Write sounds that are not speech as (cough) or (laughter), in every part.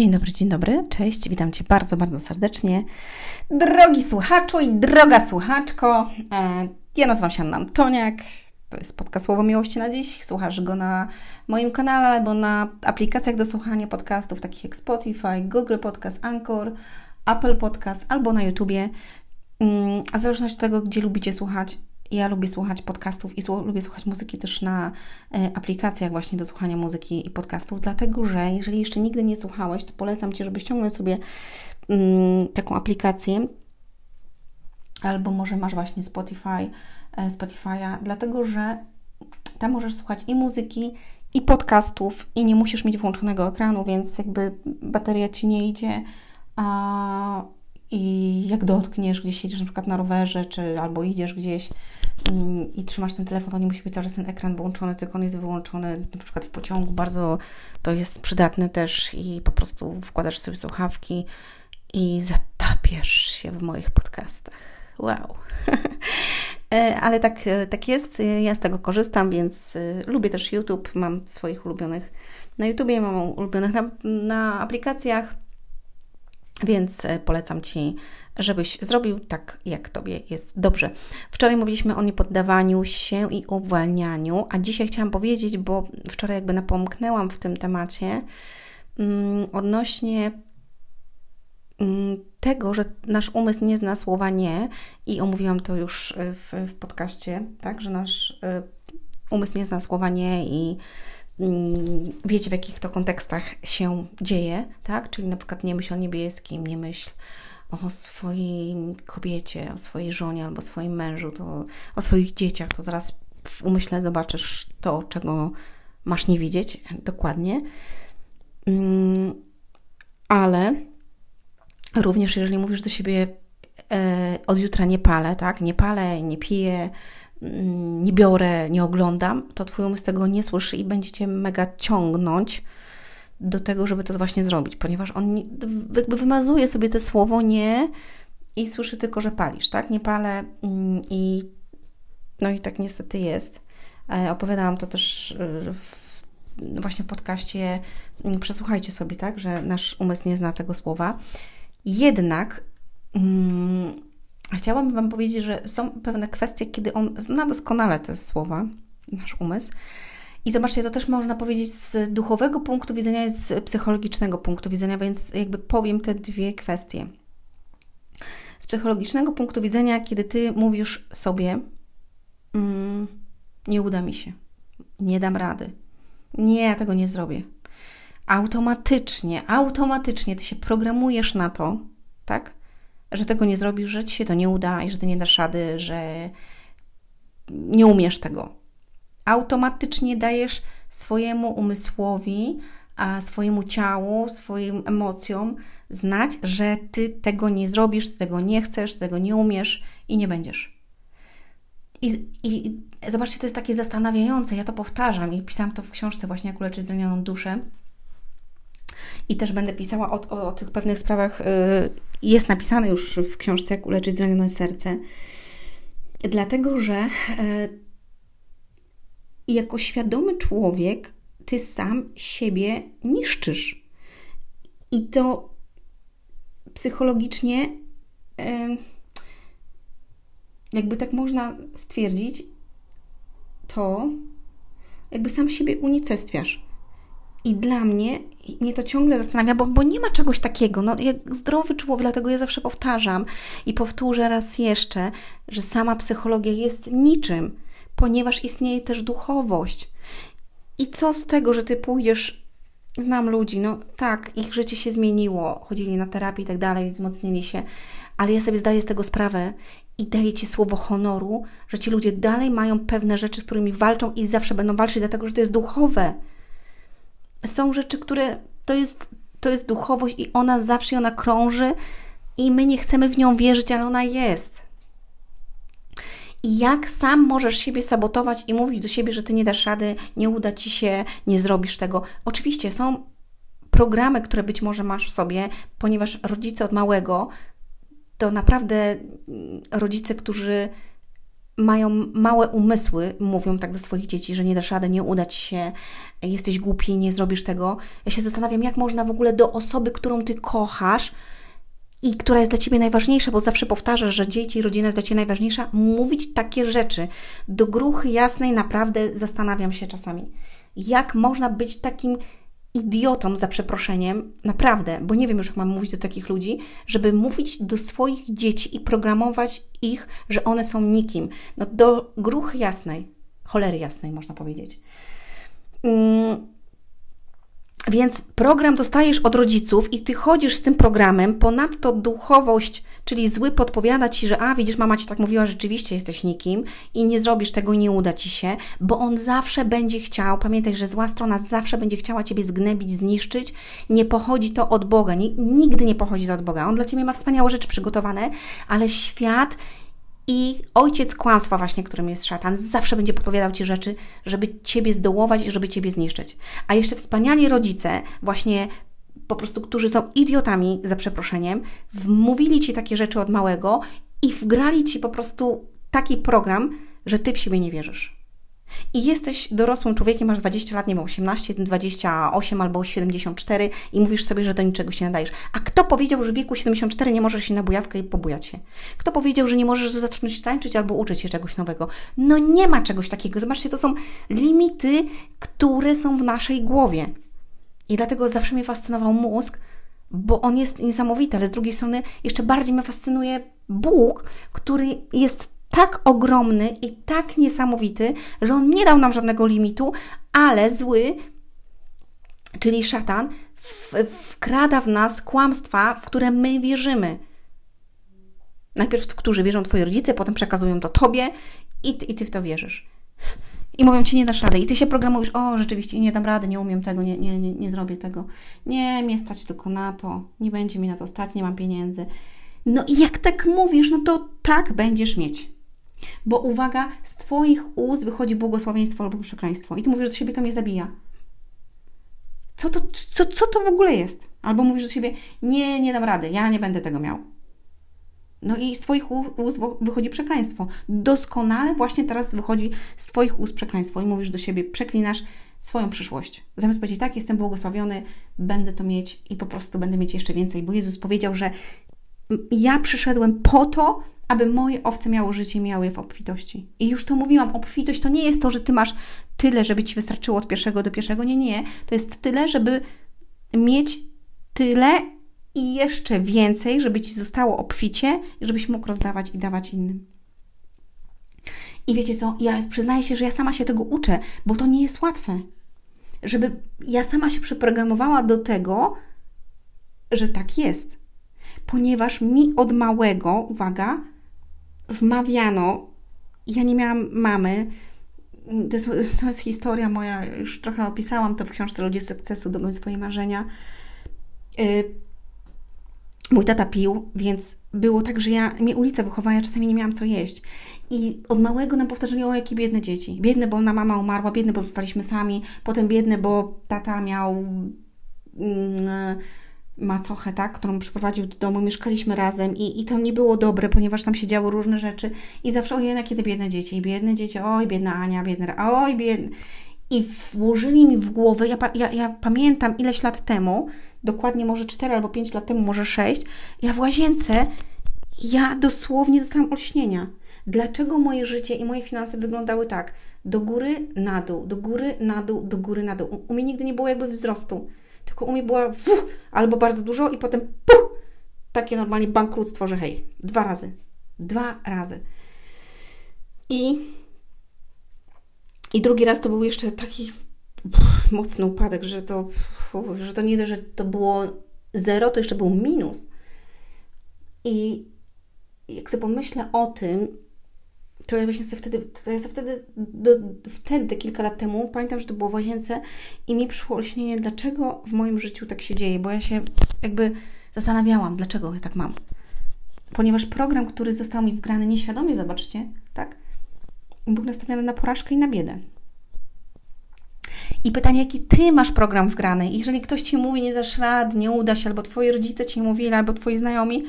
Dzień dobry, dzień dobry, cześć, witam Cię bardzo, bardzo serdecznie. Drogi słuchaczu i droga słuchaczko, e, ja nazywam się Anna Antoniak, to jest podcast Słowo Miłości na dziś. Słuchasz go na moim kanale albo na aplikacjach do słuchania podcastów takich jak Spotify, Google Podcast, Anchor, Apple Podcast albo na YouTubie. Mm, a w zależności od tego, gdzie lubicie słuchać, ja lubię słuchać podcastów i lubię słuchać muzyki też na e, aplikacjach właśnie do słuchania muzyki i podcastów, dlatego że jeżeli jeszcze nigdy nie słuchałeś, to polecam Ci, żeby ściągnąć sobie mm, taką aplikację. Albo może masz właśnie Spotify, e, Spotify'a, dlatego że tam możesz słuchać i muzyki, i podcastów, i nie musisz mieć włączonego ekranu, więc jakby bateria Ci nie idzie, a i jak dotkniesz, gdzieś jedziesz na przykład na rowerze, czy albo idziesz gdzieś i trzymasz ten telefon, to nie musi być cały czas ten ekran włączony, tylko on jest wyłączony na przykład w pociągu, bardzo to jest przydatne też i po prostu wkładasz sobie słuchawki i zatapiasz się w moich podcastach. Wow. (laughs) E, ale tak, e, tak jest, ja z tego korzystam, więc e, lubię też YouTube, mam swoich ulubionych na YouTubie, mam ulubionych na, na aplikacjach, więc e, polecam Ci, żebyś zrobił tak, jak Tobie jest dobrze. Wczoraj mówiliśmy o niepoddawaniu się i uwalnianiu, a dzisiaj chciałam powiedzieć, bo wczoraj jakby napomknęłam w tym temacie mm, odnośnie mm, tego, że nasz umysł nie zna słowa nie i omówiłam to już e, w, w podcaście, tak, że nasz e, umysł nie zna słowa nie i Mm, wiecie w jakich to kontekstach się dzieje, tak? Czyli na przykład nie myśl o niebieskim, nie myśl o swojej kobiecie, o swojej żonie albo swoim mężu, to o swoich dzieciach, to zaraz w umyśle zobaczysz to, czego masz nie widzieć dokładnie. Mm, ale również jeżeli mówisz do siebie e, od jutra nie palę, tak? Nie palę, nie piję, Mm, nie biorę, nie oglądam, to Twój umysł tego nie słyszy i będziecie mega ciągnąć do tego, żeby to właśnie zrobić, ponieważ on jakby wymazuje sobie te słowo nie i słyszy tylko, że palisz, tak? Nie palę mm, i no i tak niestety jest. E, opowiadałam to też e, w, właśnie w podcaście. Mm, przesłuchajcie sobie, tak, że nasz umysł nie zna tego słowa. Jednak Chciałabym Wam powiedzieć, że są pewne kwestie, kiedy on zna doskonale te słowa, nasz umysł. I zobaczcie, to też można powiedzieć z duchowego punktu widzenia i z psychologicznego punktu widzenia, więc jakby powiem te dwie kwestie. Z psychologicznego punktu widzenia, kiedy Ty mówisz sobie, mm, nie uda mi się, nie dam rady, nie, ja tego nie zrobię. Automatycznie, automatycznie Ty się programujesz na to, tak? że tego nie zrobisz, że ci się to nie uda i że ty nie dasz rady, że nie umiesz tego. Automatycznie dajesz swojemu umysłowi, swojemu ciału, swoim emocjom znać, że ty tego nie zrobisz, tego nie chcesz, tego nie umiesz i nie będziesz. I, I zobaczcie, to jest takie zastanawiające. Ja to powtarzam i pisałam to w książce właśnie, jak uleczyć zranioną duszę i też będę pisała o, o, o tych pewnych sprawach. Y, jest napisane już w książce, jak uleczyć zranione serce. Dlatego, że y, jako świadomy człowiek ty sam siebie niszczysz. I to psychologicznie, jakby tak można stwierdzić, to jakby sam siebie unicestwiasz. I dla mnie, mnie to ciągle zastanawia, bo, bo nie ma czegoś takiego. No, jak zdrowy człowiek, dlatego ja zawsze powtarzam i powtórzę raz jeszcze, że sama psychologia jest niczym, ponieważ istnieje też duchowość. I co z tego, że ty pójdziesz, znam ludzi, no tak, ich życie się zmieniło, chodzili na terapię i tak dalej, wzmocnili się, ale ja sobie zdaję z tego sprawę i daję ci słowo honoru, że ci ludzie dalej mają pewne rzeczy, z którymi walczą i zawsze będą walczyć, dlatego że to jest duchowe są rzeczy, które to jest, to jest duchowość i ona zawsze ona krąży i my nie chcemy w nią wierzyć, ale ona jest. I jak sam możesz siebie sabotować i mówić do siebie, że ty nie dasz rady, nie uda ci się, nie zrobisz tego. Oczywiście są programy, które być może masz w sobie, ponieważ rodzice od małego to naprawdę rodzice, którzy mają małe umysły, mówią tak do swoich dzieci, że nie dasz rady, nie uda ci się, jesteś głupi, nie zrobisz tego. Ja się zastanawiam, jak można w ogóle do osoby, którą ty kochasz i która jest dla ciebie najważniejsza, bo zawsze powtarzasz, że dzieci i rodzina jest dla ciebie najważniejsza, mówić takie rzeczy. Do gruchy jasnej naprawdę zastanawiam się czasami. Jak można być takim idiotą za przeproszeniem, naprawdę, bo nie wiem już, jak mam mówić do takich ludzi, żeby mówić do swoich dzieci i programować ich, że one są nikim. No do gruchy jasnej, cholery jasnej, można powiedzieć. Mm więc program dostajesz od rodziców i ty chodzisz z tym programem, ponadto duchowość, czyli zły podpowiada ci, że a widzisz, mama ci tak mówiła, rzeczywiście jesteś nikim i nie zrobisz tego i nie uda ci się, bo on zawsze będzie chciał, pamiętaj, że zła strona zawsze będzie chciała ciebie zgnębić, zniszczyć. Nie pochodzi to od Boga, nigdy nie pochodzi to od Boga. On dla ciebie ma wspaniałe rzeczy przygotowane, ale świat i ojciec kłamstwa, właśnie, którym jest szatan, zawsze będzie podpowiadał ci rzeczy, żeby ciebie zdołować i żeby ciebie zniszczyć. A jeszcze wspaniali rodzice, właśnie po prostu, którzy są idiotami, za przeproszeniem, wmówili ci takie rzeczy od małego i wgrali ci po prostu taki program, że ty w siebie nie wierzysz i jesteś dorosłym człowiekiem, masz 20 lat, nie wiem, 18, 28 albo 74 i mówisz sobie, że do niczego się nadajesz. A kto powiedział, że w wieku 74 nie możesz się na bujawkę i pobujać się? Kto powiedział, że nie możesz zacząć tańczyć albo uczyć się czegoś nowego? No nie ma czegoś takiego. Zobaczcie, to są limity, które są w naszej głowie. I dlatego zawsze mnie fascynował mózg, bo on jest niesamowity, ale z drugiej strony jeszcze bardziej mnie fascynuje Bóg, który jest tak ogromny i tak niesamowity, że on nie dał nam żadnego limitu, ale zły, czyli szatan, wkrada w nas kłamstwa, w które my wierzymy. Najpierw, którzy wierzą Twoi rodzice, potem przekazują to Tobie i ty, i ty w to wierzysz. I mówią Ci, nie dasz rady. I Ty się programujesz, o, rzeczywiście, nie dam rady, nie umiem tego, nie, nie, nie, nie zrobię tego. Nie, mnie stać tylko na to, nie będzie mi na to stać, nie mam pieniędzy. No i jak tak mówisz, no to tak będziesz mieć. Bo uwaga, z Twoich ust wychodzi błogosławieństwo albo przekleństwo. I Ty mówisz do siebie, to mnie zabija. Co to, co, co to w ogóle jest? Albo mówisz do siebie, nie, nie dam rady, ja nie będę tego miał. No i z Twoich ust wychodzi przekleństwo. Doskonale właśnie teraz wychodzi z Twoich ust przekleństwo i mówisz do siebie, przeklinasz swoją przyszłość. Zamiast powiedzieć, tak, jestem błogosławiony, będę to mieć i po prostu będę mieć jeszcze więcej, bo Jezus powiedział, że ja przyszedłem po to, aby moje owce miały życie, miały je w obfitości. I już to mówiłam, obfitość to nie jest to, że ty masz tyle, żeby ci wystarczyło od pierwszego do pierwszego. Nie, nie. To jest tyle, żeby mieć tyle i jeszcze więcej, żeby ci zostało obficie, żebyś mógł rozdawać i dawać innym. I wiecie co, ja przyznaję się, że ja sama się tego uczę, bo to nie jest łatwe. Żeby ja sama się przeprogramowała do tego, że tak jest. Ponieważ mi od małego, uwaga, wmawiano, ja nie miałam mamy, to jest, to jest historia moja, już trochę opisałam to w książce Ludzie sukcesu, dogoń swoje marzenia. Y, mój tata pił, więc było tak, że ja, mnie ulica wychowała, ja czasami nie miałam co jeść. I od małego nam powtarzali, o jakie biedne dzieci. Biedne, bo ona mama umarła, biedne, bo zostaliśmy sami, potem biedne, bo tata miał... Mm, macochę, tak, którą przyprowadził do domu, mieszkaliśmy razem i, i to nie było dobre, ponieważ tam się działy różne rzeczy i zawsze, ojej, na kiedy biedne dzieci, biedne dzieci, oj, biedna Ania, biedna, oj, biedne. I włożyli mi w głowę, ja, ja, ja pamiętam ileś lat temu, dokładnie może 4 albo 5 lat temu, może 6, ja w łazience, ja dosłownie dostałam olśnienia. Dlaczego moje życie i moje finanse wyglądały tak? Do góry, na dół, do góry, na dół, do góry, na dół. U mnie nigdy nie było jakby wzrostu tylko u mnie była albo bardzo dużo i potem puh, takie normalnie bankructwo, że hej, dwa razy. Dwa razy. I, i drugi raz to był jeszcze taki mocny upadek, że to, że to nie, że to było zero, to jeszcze był minus. I jak sobie pomyślę o tym, to ja właśnie sobie wtedy, to ja sobie wtedy, do, wtedy, kilka lat temu, pamiętam, że to było w łazience i mi przyszło olśnienie, dlaczego w moim życiu tak się dzieje, bo ja się jakby zastanawiałam, dlaczego ja tak mam. Ponieważ program, który został mi wgrany nieświadomie, zobaczcie, tak, był nastawiony na porażkę i na biedę. I pytanie, jaki ty masz program wgrany? Jeżeli ktoś ci mówi, nie dasz rad, nie uda się, albo twoi rodzice ci mówili, albo twoi znajomi,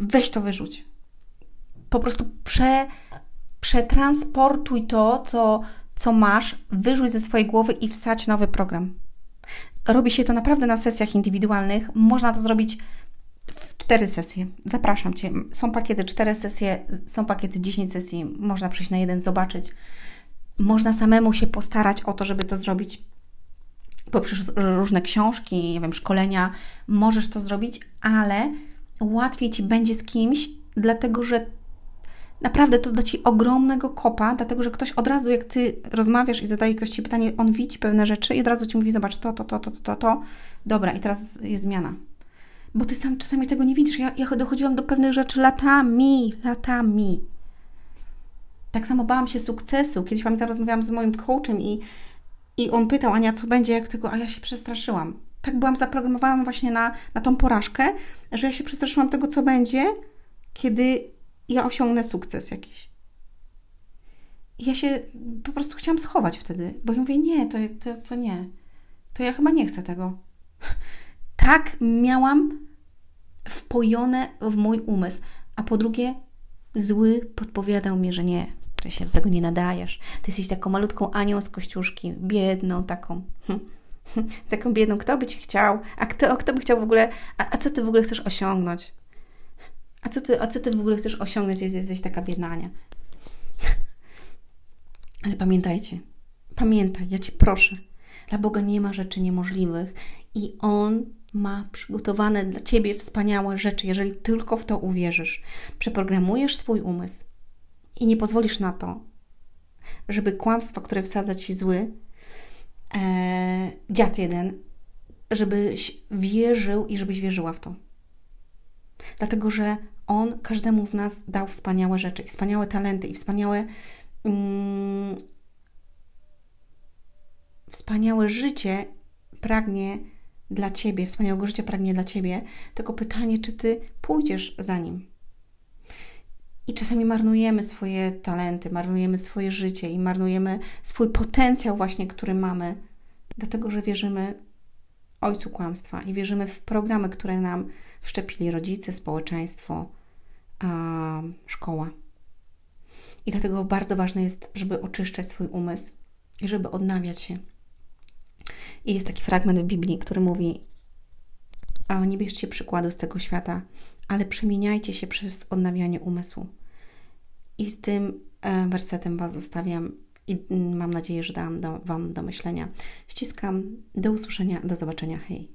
weź to wyrzuć. Po prostu prze Przetransportuj to, co, co masz, wyrzuć ze swojej głowy i wsadź nowy program. Robi się to naprawdę na sesjach indywidualnych. Można to zrobić w cztery sesje. Zapraszam Cię. Są pakiety cztery sesje, są pakiety 10 sesji. Można przyjść na jeden, zobaczyć. Można samemu się postarać o to, żeby to zrobić poprzez różne książki, nie wiem, szkolenia. Możesz to zrobić, ale łatwiej Ci będzie z kimś, dlatego że naprawdę to da Ci ogromnego kopa, dlatego że ktoś od razu, jak Ty rozmawiasz i zadaje ktoś Ci pytanie, on widzi pewne rzeczy i od razu Ci mówi, zobacz, to, to, to, to, to, to, dobra, i teraz jest zmiana. Bo Ty sam czasami tego nie widzisz. Ja, ja dochodziłam do pewnych rzeczy latami, latami. Tak samo bałam się sukcesu. Kiedyś pamiętam, rozmawiałam z moim coachem i, i on pytał, Ania, co będzie, jak tego, a ja się przestraszyłam. Tak byłam zaprogramowana właśnie na, na tą porażkę, że ja się przestraszyłam tego, co będzie, kiedy ja osiągnę sukces jakiś. I ja się po prostu chciałam schować wtedy, bo ja mówię, nie, to, to, to nie. To ja chyba nie chcę tego. (laughs) tak miałam wpojone w mój umysł. A po drugie, zły podpowiadał mi, że nie, ty się do tego nie nadajesz. Ty jesteś taką malutką Anią z kościuszki, biedną taką. taką biedną, kto by ci chciał? A kto, kto by chciał w ogóle, a, a co ty w ogóle chcesz osiągnąć? A co ty, a co ty w ogóle chcesz osiągnąć, jeśli jesteś taka biednania? (laughs) Ale pamiętajcie, pamiętaj, ja Cię proszę, dla Boga nie ma rzeczy niemożliwych i On ma przygotowane dla Ciebie wspaniałe rzeczy, jeżeli tylko w to uwierzysz. Przeprogramujesz swój umysł i nie pozwolisz na to, żeby kłamstwo, które wsadza Ci zły, e, dziad jeden, żebyś wierzył i żebyś wierzyła w to. Dlatego, że On każdemu z nas dał wspaniałe rzeczy, wspaniałe talenty i wspaniałe, mm, wspaniałe życie pragnie dla Ciebie, wspaniałego życia pragnie dla Ciebie, tylko pytanie, czy Ty pójdziesz za Nim. I czasami marnujemy swoje talenty, marnujemy swoje życie i marnujemy swój potencjał właśnie, który mamy, dlatego, że wierzymy ojcu kłamstwa i wierzymy w programy, które nam wszczepili rodzice, społeczeństwo, a, szkoła. I dlatego bardzo ważne jest, żeby oczyszczać swój umysł i żeby odnawiać się. I jest taki fragment w Biblii, który mówi: a Nie bierzcie przykładu z tego świata, ale przemieniajcie się przez odnawianie umysłu. I z tym e, wersetem Was zostawiam i mm, mam nadzieję, że dałam do, Wam do myślenia. Ściskam. Do usłyszenia. Do zobaczenia. Hej.